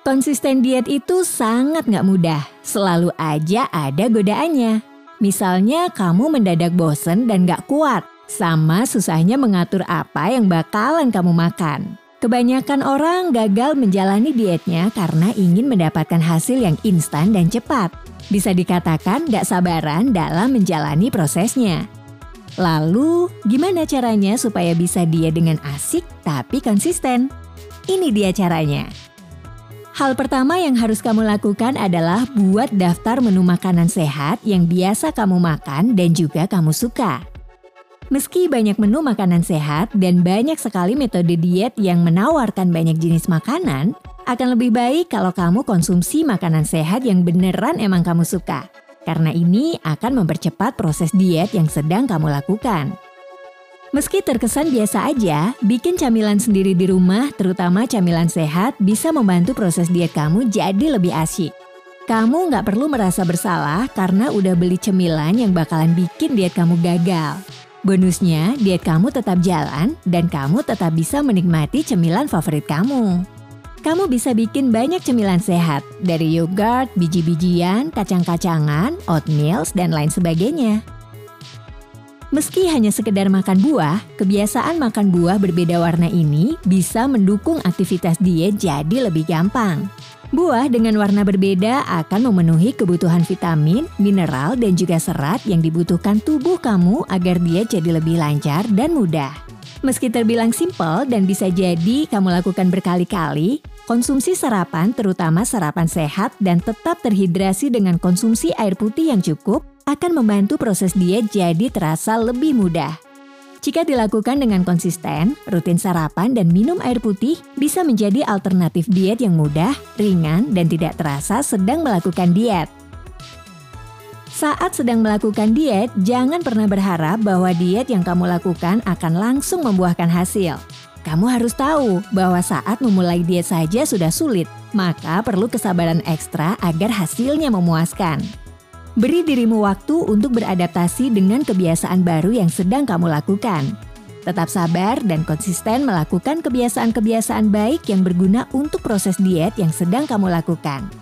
Konsisten diet itu sangat nggak mudah, selalu aja ada godaannya. Misalnya kamu mendadak bosen dan nggak kuat, sama susahnya mengatur apa yang bakalan kamu makan. Kebanyakan orang gagal menjalani dietnya karena ingin mendapatkan hasil yang instan dan cepat. Bisa dikatakan nggak sabaran dalam menjalani prosesnya. Lalu, gimana caranya supaya bisa diet dengan asik tapi konsisten? Ini dia caranya. Hal pertama yang harus kamu lakukan adalah buat daftar menu makanan sehat yang biasa kamu makan dan juga kamu suka. Meski banyak menu makanan sehat dan banyak sekali metode diet yang menawarkan banyak jenis makanan, akan lebih baik kalau kamu konsumsi makanan sehat yang beneran emang kamu suka. Karena ini akan mempercepat proses diet yang sedang kamu lakukan. Meski terkesan biasa aja, bikin camilan sendiri di rumah, terutama camilan sehat, bisa membantu proses diet kamu jadi lebih asyik. Kamu nggak perlu merasa bersalah karena udah beli cemilan yang bakalan bikin diet kamu gagal. Bonusnya, diet kamu tetap jalan dan kamu tetap bisa menikmati cemilan favorit kamu. Kamu bisa bikin banyak cemilan sehat, dari yogurt, biji-bijian, kacang-kacangan, oatmeal, dan lain sebagainya. Meski hanya sekedar makan buah, kebiasaan makan buah berbeda warna ini bisa mendukung aktivitas diet jadi lebih gampang. Buah dengan warna berbeda akan memenuhi kebutuhan vitamin, mineral, dan juga serat yang dibutuhkan tubuh kamu agar diet jadi lebih lancar dan mudah. Meski terbilang simpel dan bisa jadi kamu lakukan berkali-kali, konsumsi sarapan terutama sarapan sehat dan tetap terhidrasi dengan konsumsi air putih yang cukup akan membantu proses diet jadi terasa lebih mudah. Jika dilakukan dengan konsisten, rutin sarapan dan minum air putih bisa menjadi alternatif diet yang mudah, ringan, dan tidak terasa sedang melakukan diet. Saat sedang melakukan diet, jangan pernah berharap bahwa diet yang kamu lakukan akan langsung membuahkan hasil. Kamu harus tahu bahwa saat memulai diet saja sudah sulit, maka perlu kesabaran ekstra agar hasilnya memuaskan. Beri dirimu waktu untuk beradaptasi dengan kebiasaan baru yang sedang kamu lakukan. Tetap sabar dan konsisten melakukan kebiasaan-kebiasaan baik yang berguna untuk proses diet yang sedang kamu lakukan.